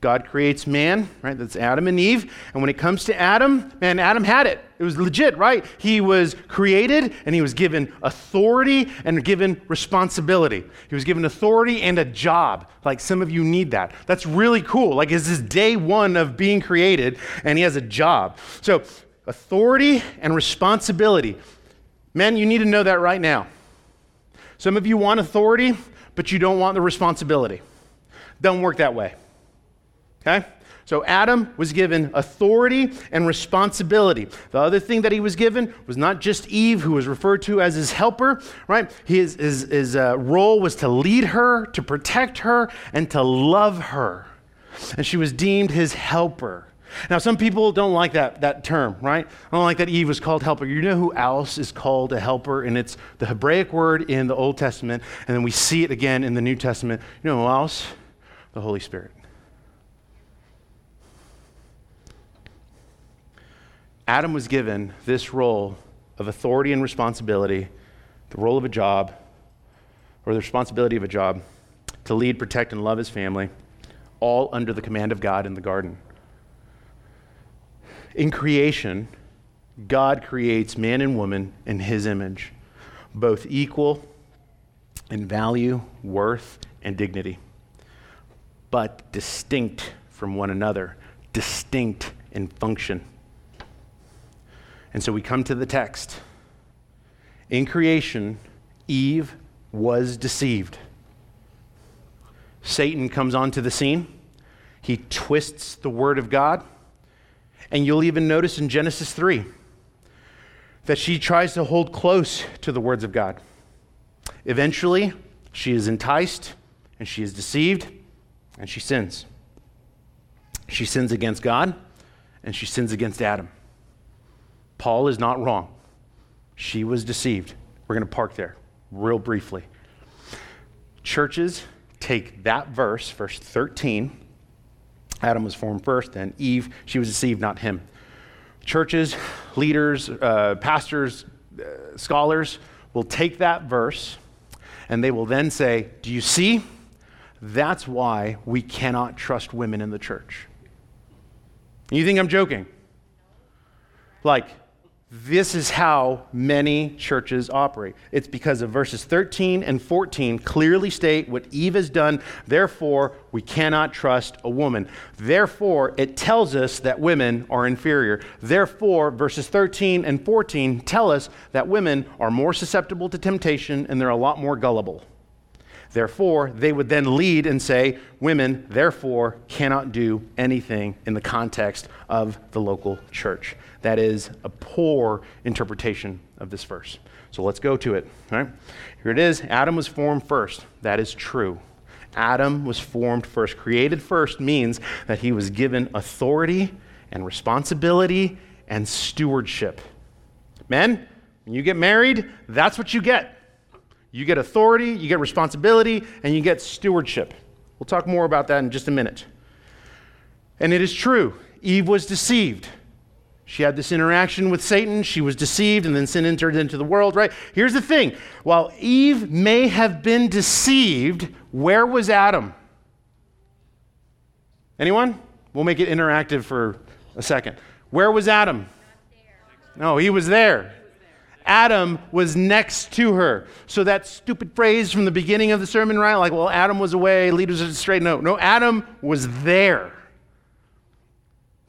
God creates man, right? That's Adam and Eve. And when it comes to Adam, man, Adam had it. It was legit, right? He was created and he was given authority and given responsibility. He was given authority and a job. Like some of you need that. That's really cool. Like it's his day one of being created and he has a job. So, authority and responsibility. Men, you need to know that right now. Some of you want authority, but you don't want the responsibility. Don't work that way. Okay? So Adam was given authority and responsibility. The other thing that he was given was not just Eve, who was referred to as his helper, right? His, his, his uh, role was to lead her, to protect her, and to love her. And she was deemed his helper. Now, some people don't like that, that term, right? I don't like that Eve was called helper. You know who else is called a helper? And it's the Hebraic word in the Old Testament, and then we see it again in the New Testament. You know who else? The Holy Spirit. Adam was given this role of authority and responsibility, the role of a job, or the responsibility of a job, to lead, protect, and love his family, all under the command of God in the garden. In creation, God creates man and woman in his image, both equal in value, worth, and dignity, but distinct from one another, distinct in function. And so we come to the text. In creation, Eve was deceived. Satan comes onto the scene. He twists the word of God and you'll even notice in Genesis 3 that she tries to hold close to the words of God. Eventually, she is enticed and she is deceived and she sins. She sins against God and she sins against Adam. Paul is not wrong. She was deceived We're going to park there real briefly. Churches take that verse, verse 13. Adam was formed first, then Eve, she was deceived, not him. Churches, leaders, uh, pastors, uh, scholars will take that verse and they will then say, Do you see? That's why we cannot trust women in the church. You think I'm joking? Like, this is how many churches operate. It's because of verses 13 and 14 clearly state what Eve has done. Therefore, we cannot trust a woman. Therefore, it tells us that women are inferior. Therefore, verses 13 and 14 tell us that women are more susceptible to temptation and they're a lot more gullible. Therefore, they would then lead and say, Women, therefore, cannot do anything in the context of the local church. That is a poor interpretation of this verse. So let's go to it. All right? Here it is Adam was formed first. That is true. Adam was formed first. Created first means that he was given authority and responsibility and stewardship. Men, when you get married, that's what you get. You get authority, you get responsibility, and you get stewardship. We'll talk more about that in just a minute. And it is true, Eve was deceived. She had this interaction with Satan. She was deceived, and then sin entered into the world, right? Here's the thing while Eve may have been deceived, where was Adam? Anyone? We'll make it interactive for a second. Where was Adam? No, he was there. Adam was next to her. So that stupid phrase from the beginning of the sermon, right? Like, well, Adam was away, leaders are straight. No, no, Adam was there.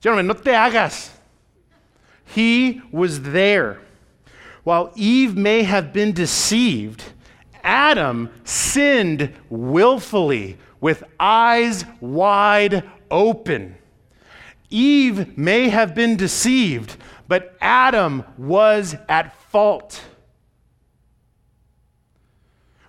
Gentlemen, no te hagas. He was there. While Eve may have been deceived, Adam sinned willfully with eyes wide open. Eve may have been deceived, but Adam was at fault.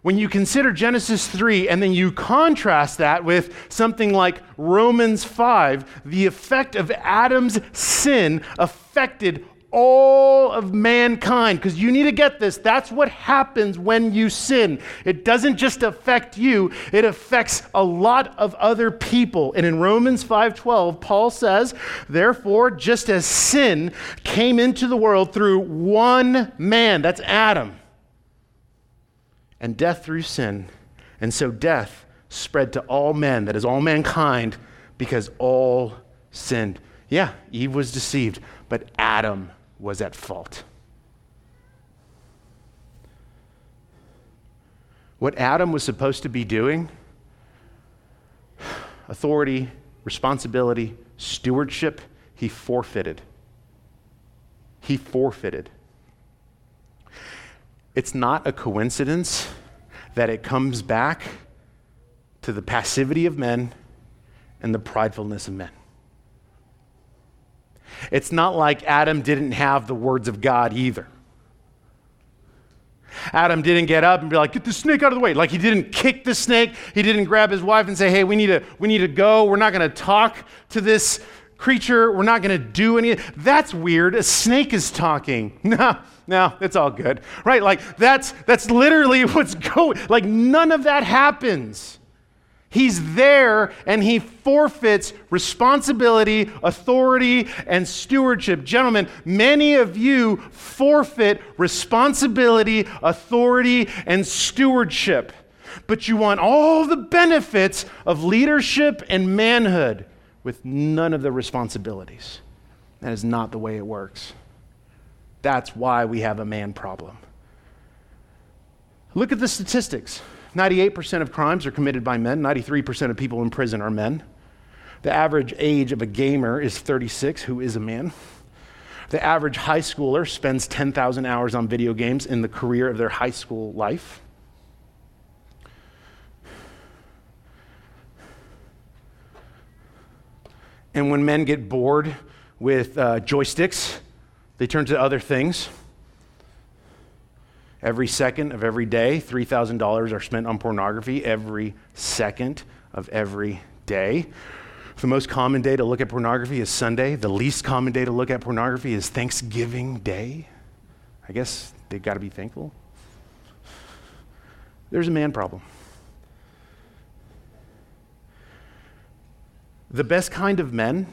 When you consider Genesis 3 and then you contrast that with something like Romans 5, the effect of Adam's sin affected all of mankind. Because you need to get this. That's what happens when you sin. It doesn't just affect you, it affects a lot of other people. And in Romans 5:12, Paul says, "Therefore, just as sin came into the world through one man, that's Adam, and death through sin, and so death spread to all men, that is all mankind, because all sinned." Yeah, Eve was deceived, but Adam was at fault. What Adam was supposed to be doing authority, responsibility, stewardship he forfeited. He forfeited. It's not a coincidence that it comes back to the passivity of men and the pridefulness of men. It's not like Adam didn't have the words of God either. Adam didn't get up and be like, get the snake out of the way. Like he didn't kick the snake. He didn't grab his wife and say, hey, we need to, we need to go. We're not going to talk to this creature. We're not going to do any. That's weird. A snake is talking. No, no, it's all good. Right? Like that's, that's literally what's going, like none of that happens. He's there and he forfeits responsibility, authority, and stewardship. Gentlemen, many of you forfeit responsibility, authority, and stewardship, but you want all the benefits of leadership and manhood with none of the responsibilities. That is not the way it works. That's why we have a man problem. Look at the statistics. 98% of crimes are committed by men, 93% of people in prison are men. The average age of a gamer is 36, who is a man. The average high schooler spends 10,000 hours on video games in the career of their high school life. And when men get bored with uh, joysticks, they turn to other things. Every second of every day, $3,000 are spent on pornography every second of every day. The most common day to look at pornography is Sunday. The least common day to look at pornography is Thanksgiving Day. I guess they've got to be thankful. there's a man problem. The best kind of men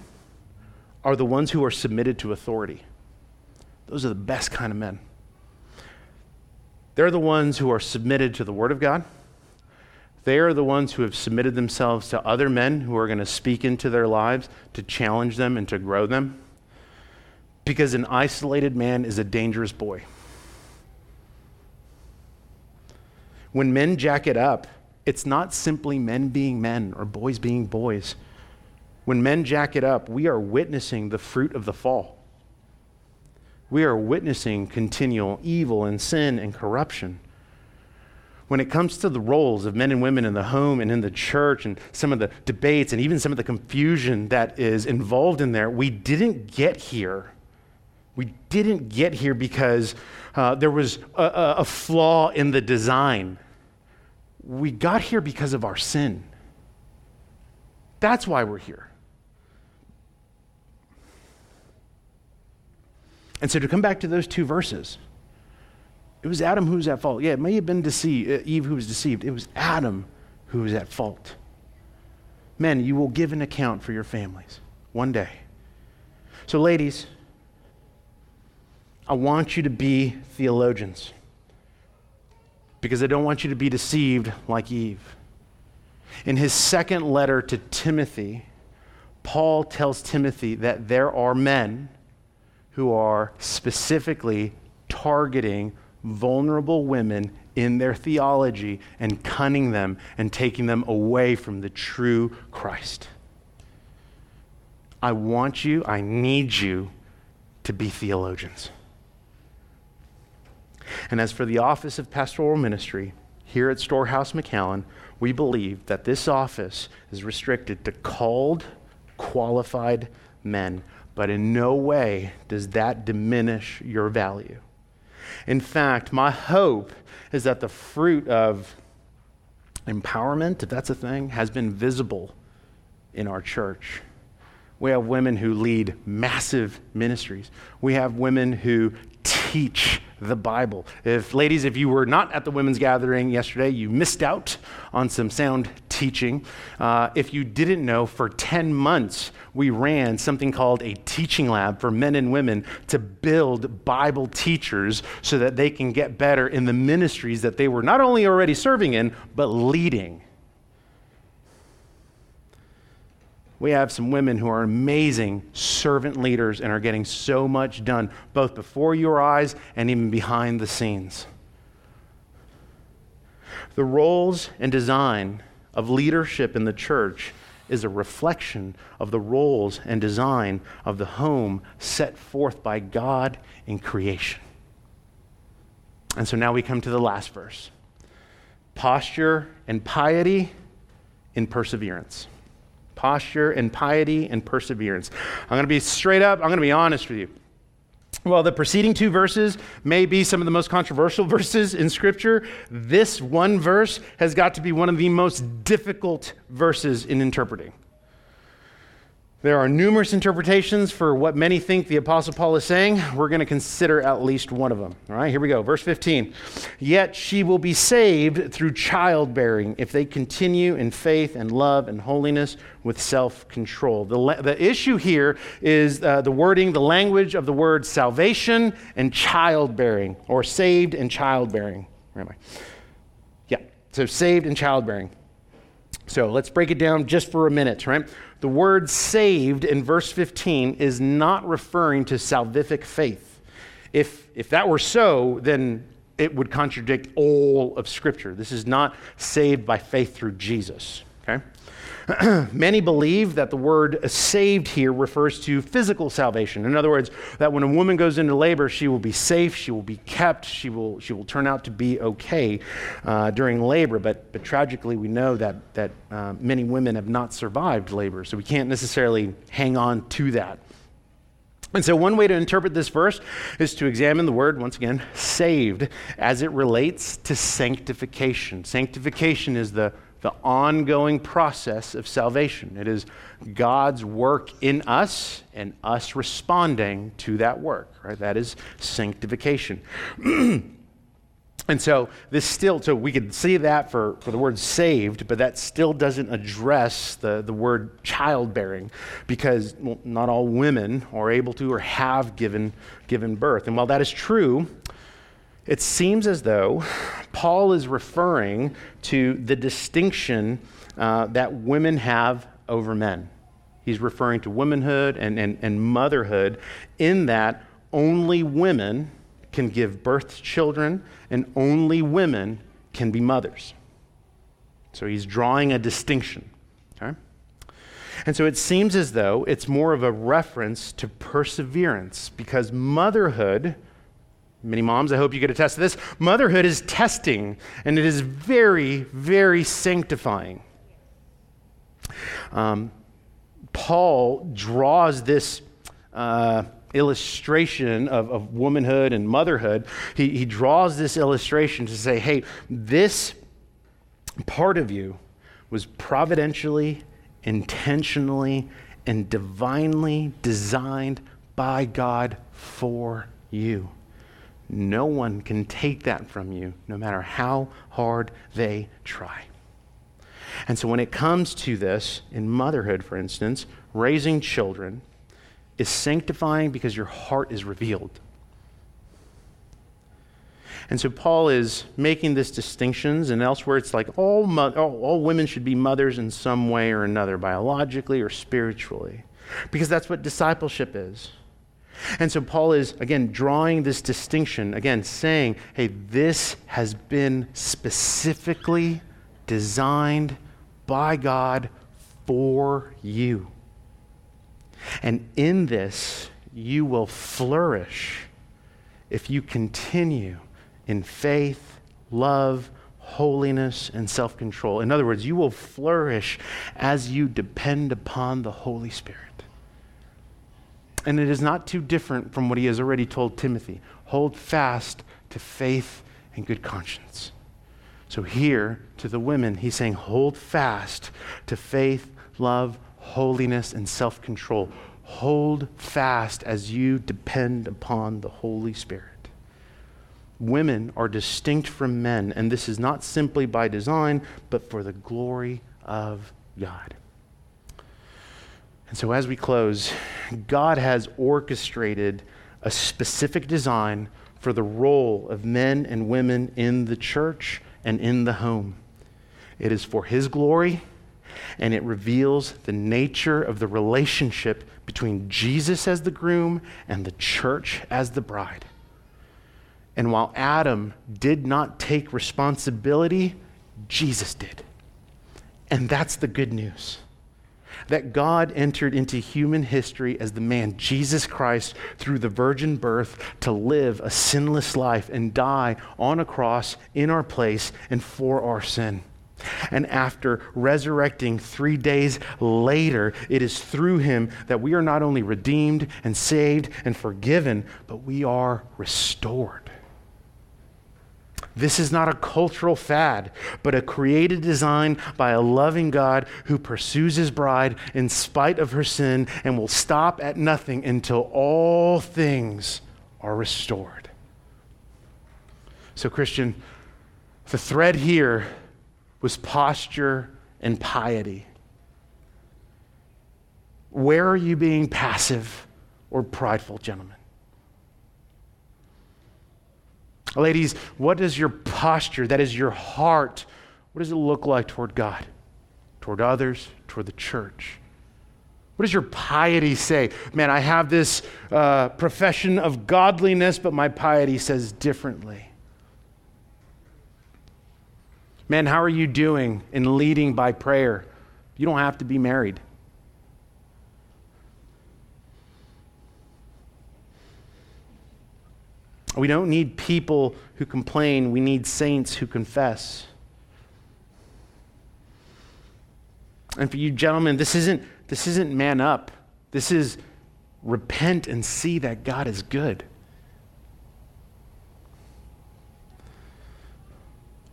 are the ones who are submitted to authority. Those are the best kind of men. They're the ones who are submitted to the Word of God. They are the ones who have submitted themselves to other men who are going to speak into their lives to challenge them and to grow them. Because an isolated man is a dangerous boy. When men jack it up, it's not simply men being men or boys being boys. When men jack it up, we are witnessing the fruit of the fall. We are witnessing continual evil and sin and corruption. When it comes to the roles of men and women in the home and in the church and some of the debates and even some of the confusion that is involved in there, we didn't get here. We didn't get here because uh, there was a, a flaw in the design. We got here because of our sin. That's why we're here. And so to come back to those two verses, it was Adam who was at fault. Yeah, it may have been deceived, uh, Eve who was deceived. It was Adam who was at fault. Men, you will give an account for your families one day. So, ladies, I want you to be theologians because I don't want you to be deceived like Eve. In his second letter to Timothy, Paul tells Timothy that there are men who are specifically targeting vulnerable women in their theology and cunning them and taking them away from the true Christ. I want you, I need you to be theologians. And as for the office of pastoral ministry, here at Storehouse McAllen, we believe that this office is restricted to called, qualified men but in no way does that diminish your value. In fact, my hope is that the fruit of empowerment, if that's a thing, has been visible in our church. We have women who lead massive ministries. We have women who teach the Bible. If, ladies, if you were not at the women's gathering yesterday, you missed out on some sound teaching. Uh, if you didn't know, for 10 months, we ran something called a teaching lab for men and women to build Bible teachers so that they can get better in the ministries that they were not only already serving in, but leading. We have some women who are amazing servant leaders and are getting so much done, both before your eyes and even behind the scenes. The roles and design of leadership in the church is a reflection of the roles and design of the home set forth by God in creation. And so now we come to the last verse posture and piety in perseverance posture and piety and perseverance. I'm going to be straight up, I'm going to be honest with you. Well, the preceding two verses may be some of the most controversial verses in Scripture. This one verse has got to be one of the most difficult verses in interpreting. There are numerous interpretations for what many think the Apostle Paul is saying. We're going to consider at least one of them. All right, here we go. Verse 15. Yet she will be saved through childbearing if they continue in faith and love and holiness with self control. The, the issue here is uh, the wording, the language of the word salvation and childbearing, or saved and childbearing. Where am I? Yeah, so saved and childbearing. So let's break it down just for a minute, right? The word saved in verse 15 is not referring to salvific faith. If, if that were so, then it would contradict all of Scripture. This is not saved by faith through Jesus? Many believe that the word saved here refers to physical salvation. In other words, that when a woman goes into labor, she will be safe, she will be kept, she will, she will turn out to be okay uh, during labor. But, but tragically, we know that, that uh, many women have not survived labor, so we can't necessarily hang on to that. And so, one way to interpret this verse is to examine the word, once again, saved, as it relates to sanctification. Sanctification is the the ongoing process of salvation. It is God's work in us and us responding to that work, right? That is sanctification. And so this still, so we could see that for, for the word saved, but that still doesn't address the, the word childbearing because well, not all women are able to or have given, given birth. And while that is true, it seems as though Paul is referring to the distinction uh, that women have over men. He's referring to womanhood and, and, and motherhood in that only women can give birth to children, and only women can be mothers. So he's drawing a distinction. Okay? And so it seems as though it's more of a reference to perseverance because motherhood, many moms, I hope you get a test to this, motherhood is testing and it is very, very sanctifying. Um, Paul draws this. Uh, illustration of, of womanhood and motherhood, he, he draws this illustration to say, hey, this part of you was providentially, intentionally, and divinely designed by God for you. No one can take that from you, no matter how hard they try. And so, when it comes to this, in motherhood, for instance, raising children, is sanctifying because your heart is revealed. And so Paul is making this distinctions, and elsewhere it's like all, mo- all, all, women should be mothers in some way or another, biologically or spiritually, because that's what discipleship is. And so Paul is, again, drawing this distinction, again, saying, hey, this has been specifically designed by God for you. And in this, you will flourish if you continue in faith, love, holiness, and self control. In other words, you will flourish as you depend upon the Holy Spirit. And it is not too different from what he has already told Timothy hold fast to faith and good conscience. So, here to the women, he's saying, hold fast to faith, love, holiness, and self control. Hold fast as you depend upon the Holy Spirit. Women are distinct from men, and this is not simply by design, but for the glory of God. And so, as we close, God has orchestrated a specific design for the role of men and women in the church and in the home. It is for His glory and it reveals the nature of the relationship between Jesus as the groom and the church as the bride. And while Adam did not take responsibility, Jesus did. And that's the good news. That God entered into human history as the man Jesus Christ through the virgin birth to live a sinless life and die on a cross in our place and for our sin. And after resurrecting three days later, it is through him that we are not only redeemed and saved and forgiven, but we are restored. This is not a cultural fad, but a created design by a loving God who pursues his bride in spite of her sin and will stop at nothing until all things are restored. So, Christian, the thread here was posture and piety. Where are you being passive or prideful, gentlemen? Ladies, what is your posture? That is your heart. What does it look like toward God, toward others, toward the church? What does your piety say? Man, I have this uh, profession of godliness, but my piety says differently. Man, how are you doing in leading by prayer? You don't have to be married. We don't need people who complain, we need saints who confess. And for you gentlemen, this isn't, this isn't man up. This is repent and see that God is good.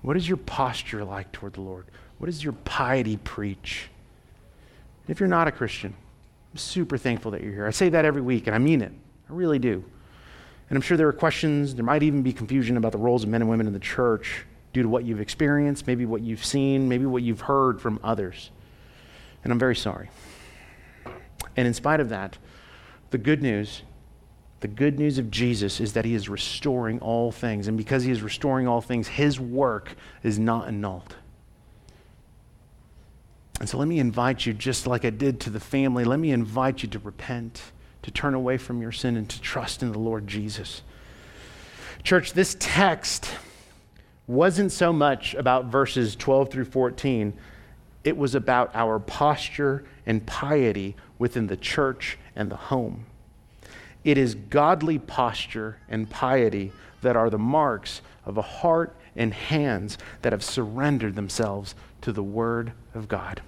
What is your posture like toward the Lord? What does your piety preach? If you're not a Christian, I'm super thankful that you're here. I say that every week, and I mean it. I really do. And I'm sure there are questions, there might even be confusion about the roles of men and women in the church due to what you've experienced, maybe what you've seen, maybe what you've heard from others. And I'm very sorry. And in spite of that, the good news, the good news of Jesus is that he is restoring all things. And because he is restoring all things, his work is not annulled. And so let me invite you, just like I did to the family, let me invite you to repent, to turn away from your sin, and to trust in the Lord Jesus. Church, this text wasn't so much about verses 12 through 14, it was about our posture and piety within the church and the home. It is godly posture and piety that are the marks of a heart and hands that have surrendered themselves to the Word of God.